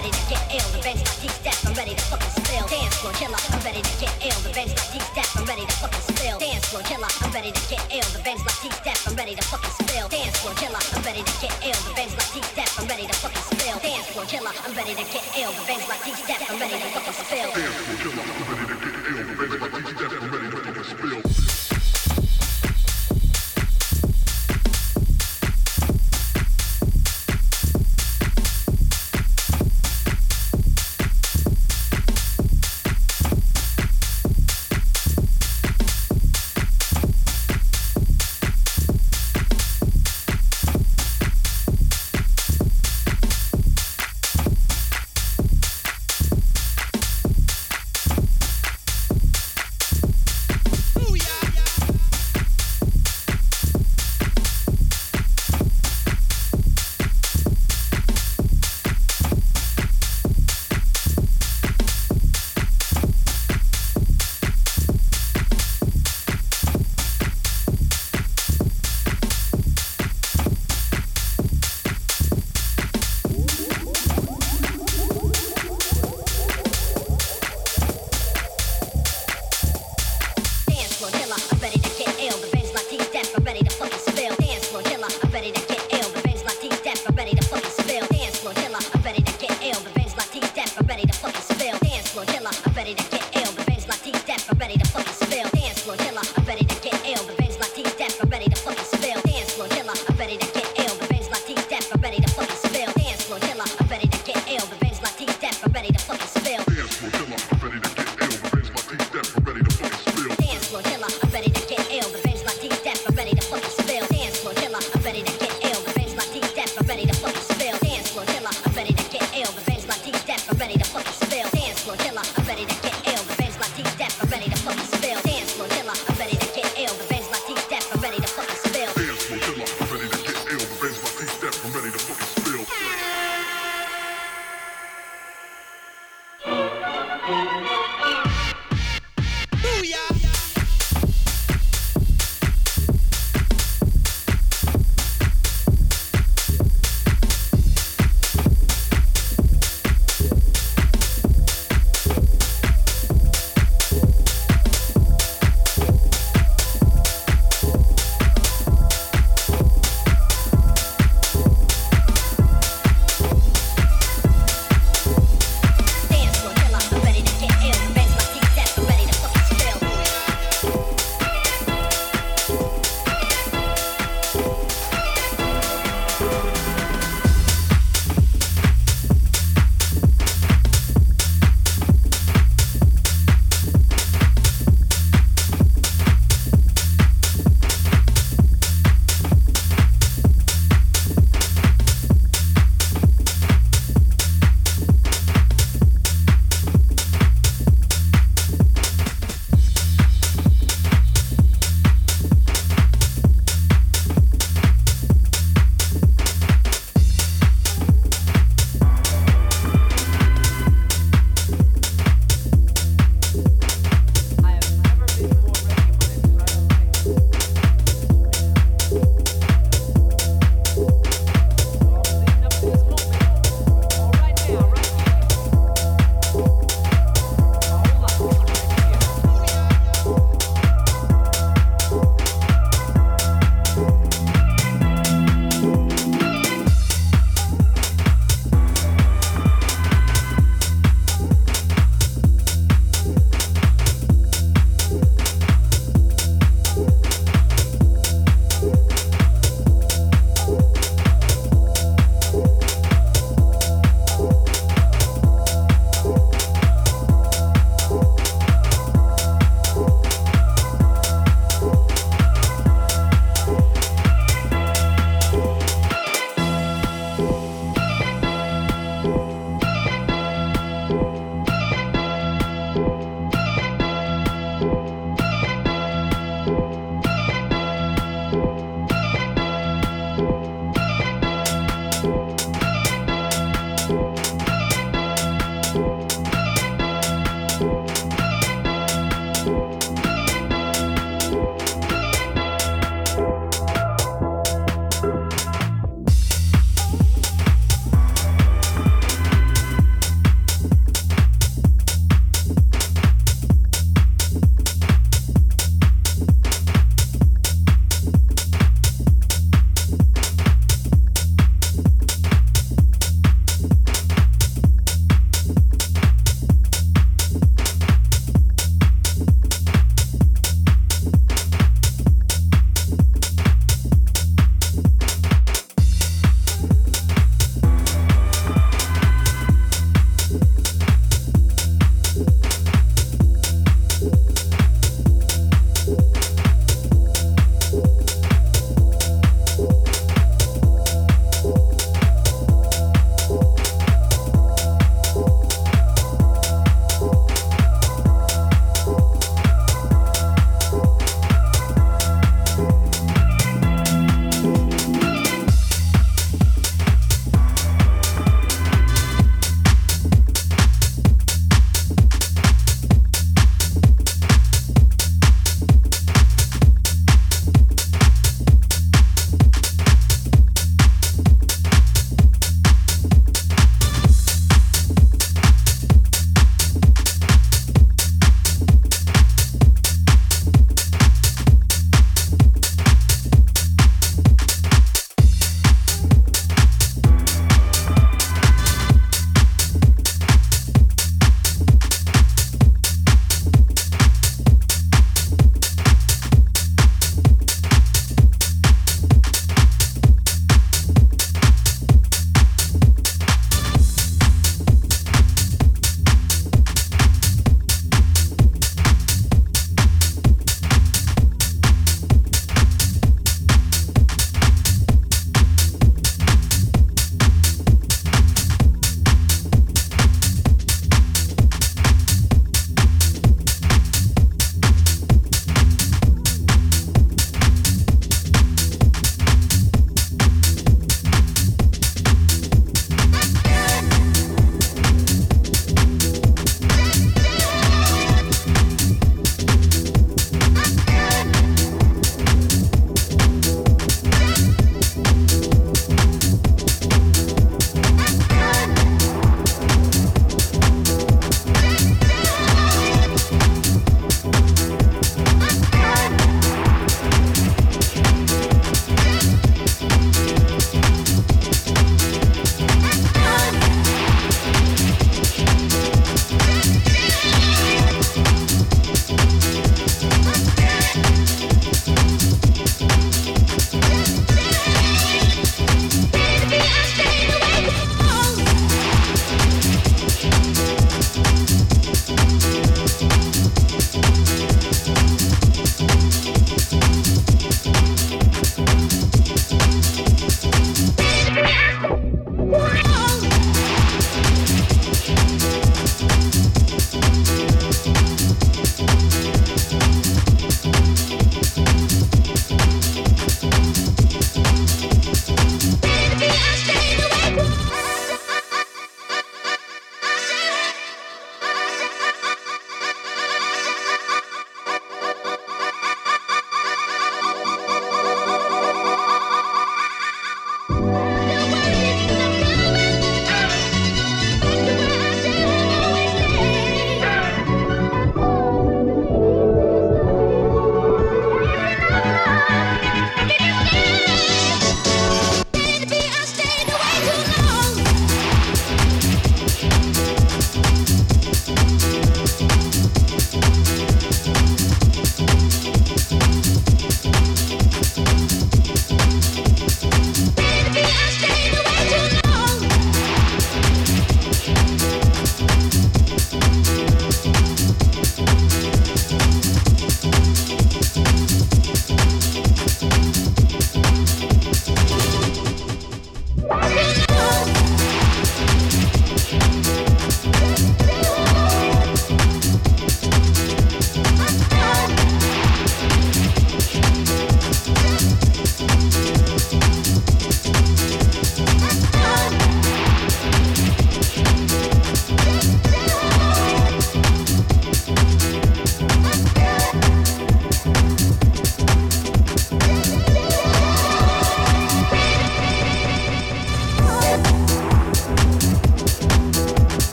ready to get ill. The bank's like deep steps, I'm ready to fucking spill. Dance floor killer, I'm ready to get ill. The bank's like deep steps, I'm ready to fucking spill. Dance floor killer, I'm ready to get ill. The bank's like deep steps, I'm ready to fucking spill. Dance floor killer, I'm ready to get ill. The bank's like deep steps, I'm ready to fucking spill. Dance floor killer, I'm ready to get ill. The bank's like deep steps, I'm ready to fucking spill.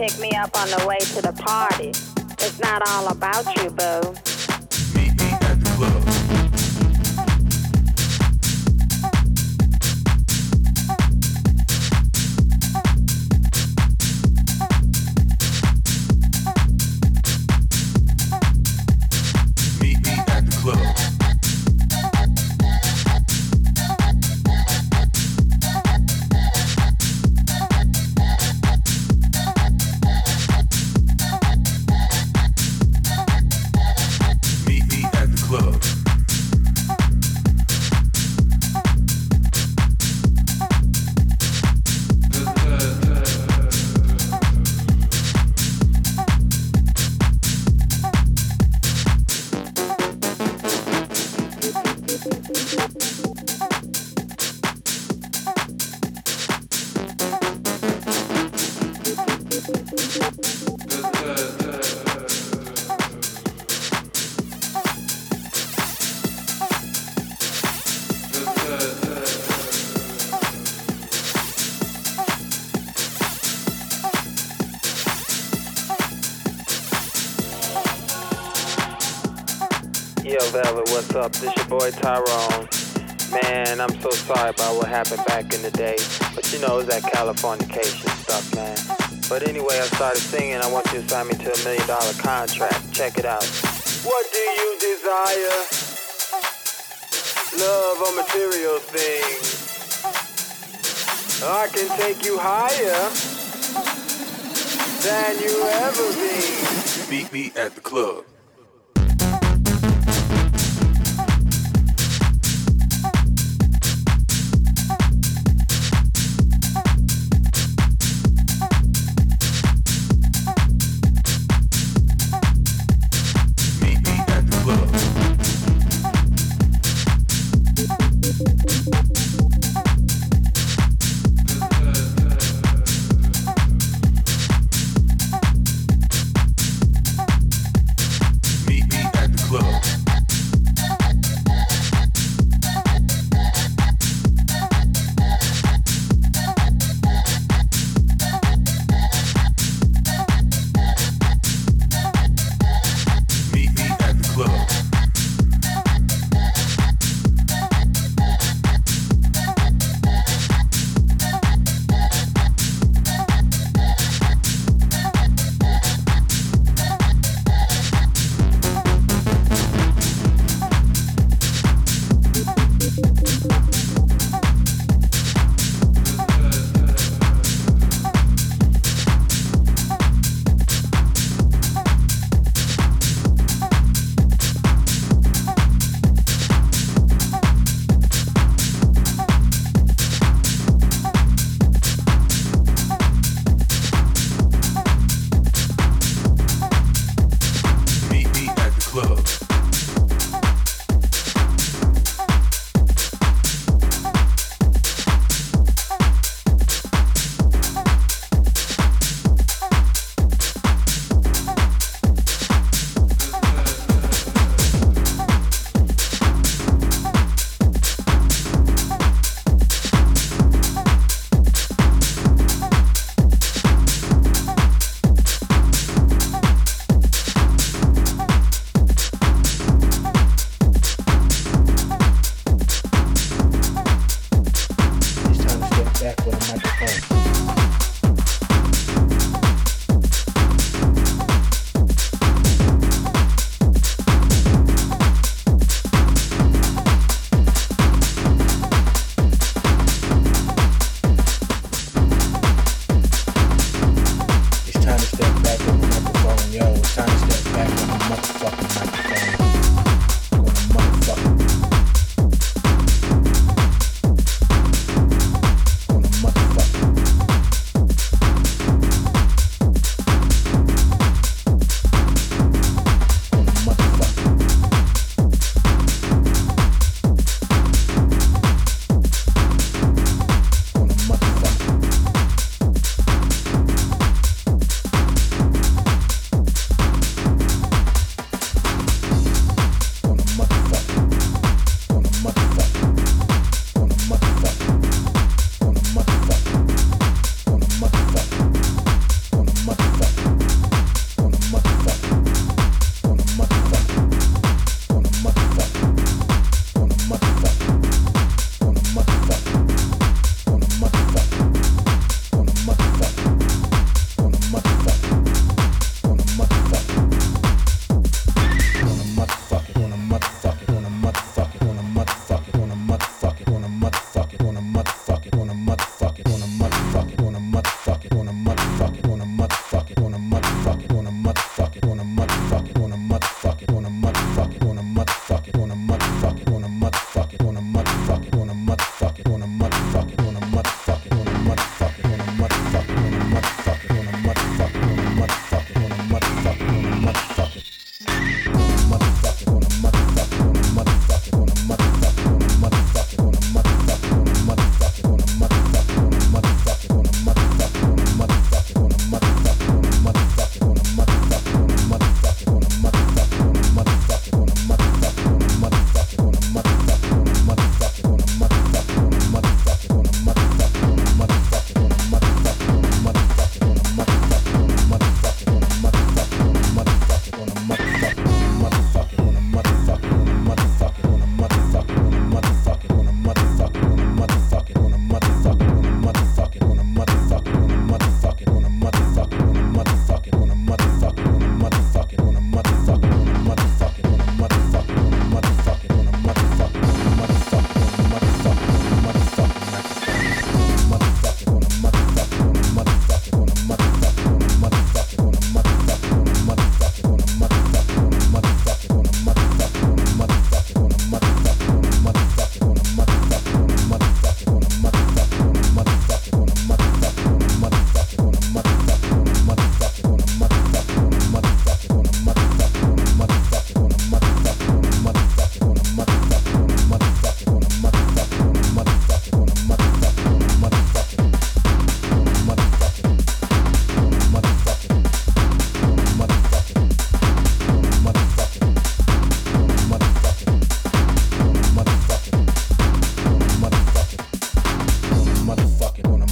Pick me up on the way to the party. It's not all about you, boo. Up? This your boy Tyrone. Man, I'm so sorry about what happened back in the day. But you know, it's that Californication stuff, man. But anyway, I started singing. I want you to sign me to a million dollar contract. Check it out. What do you desire? Love or material things? I can take you higher than you ever been. Meet me at the club.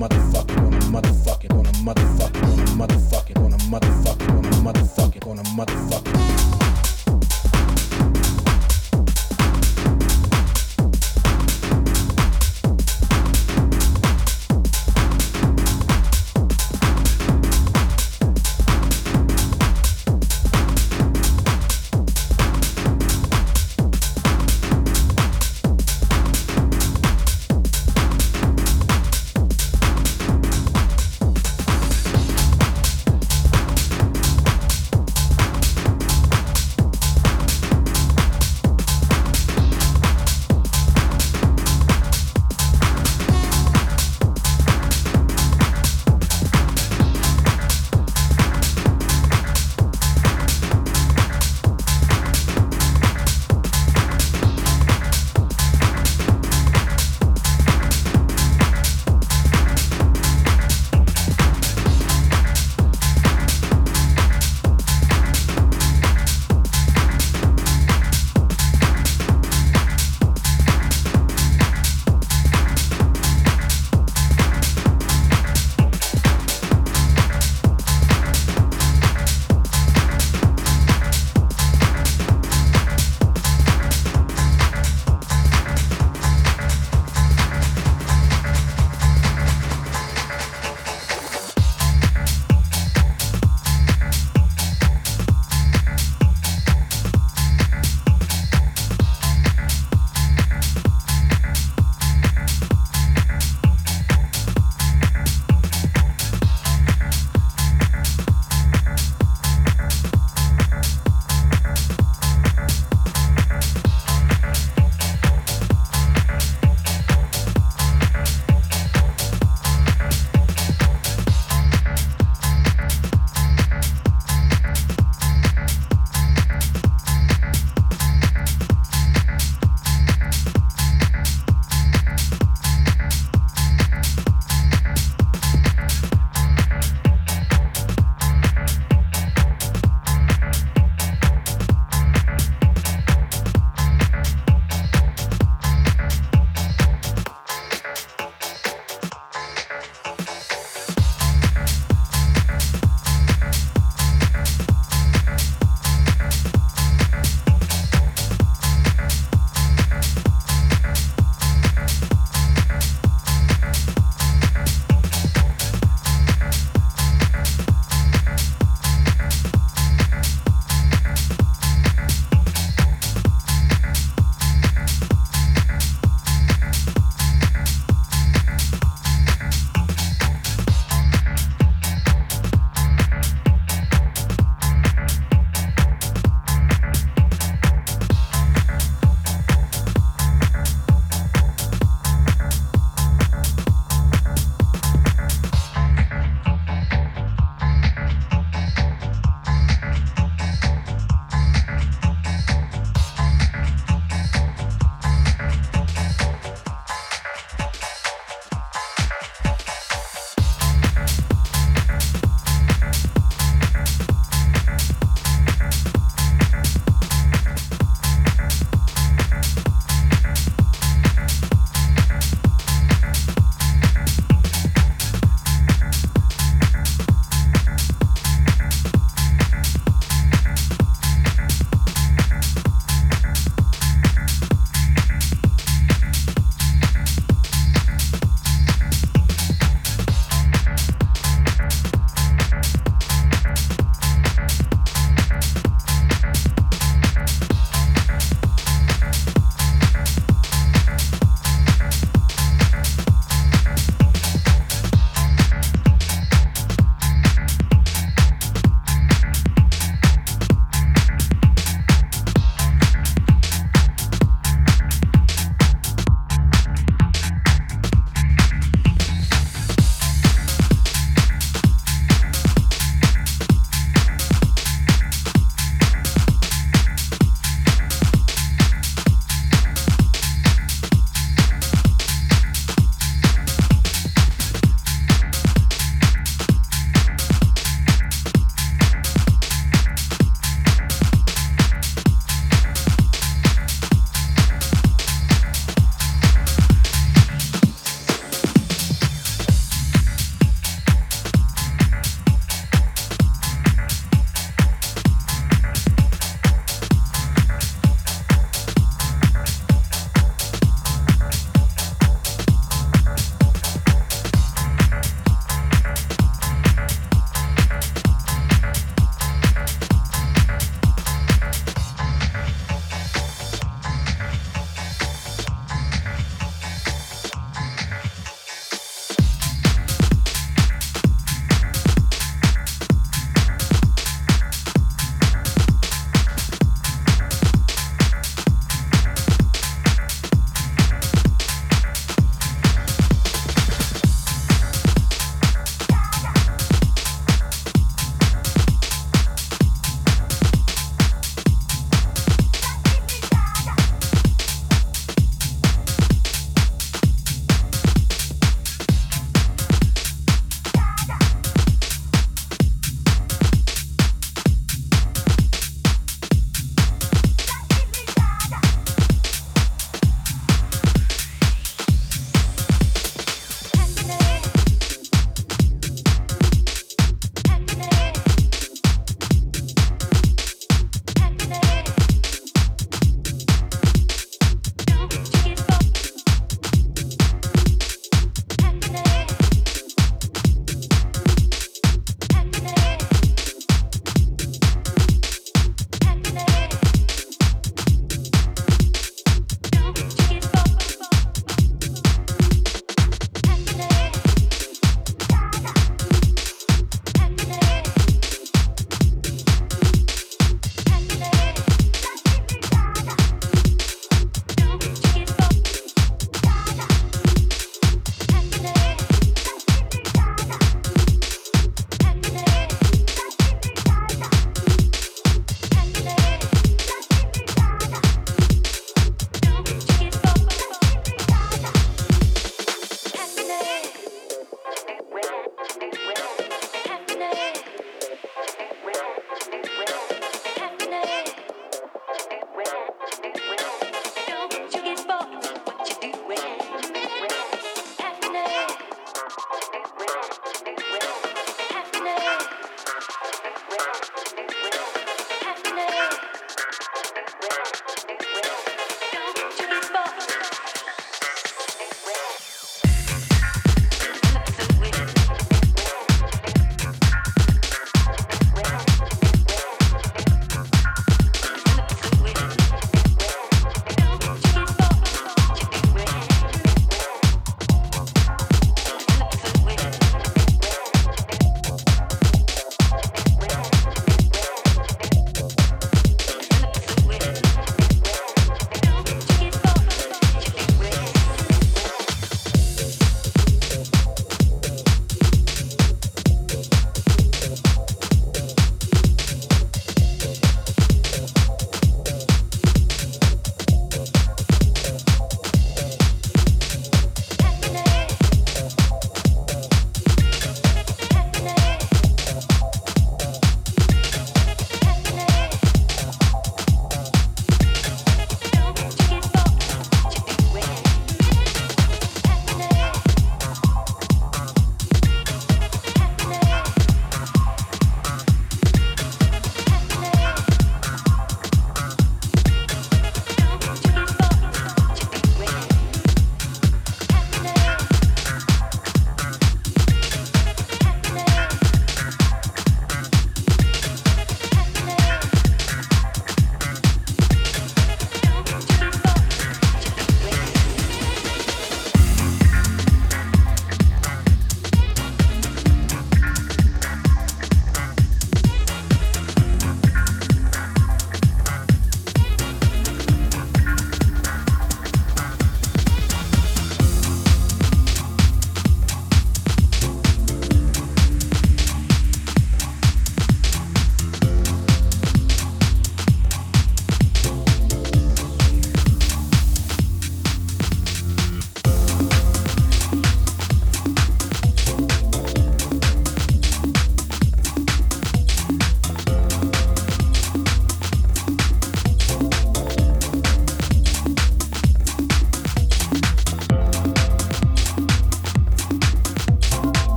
motherfucking on a motherfucking on a motherfucking on a motherfucking on a motherfucking on a motherfucking on a motherfucking.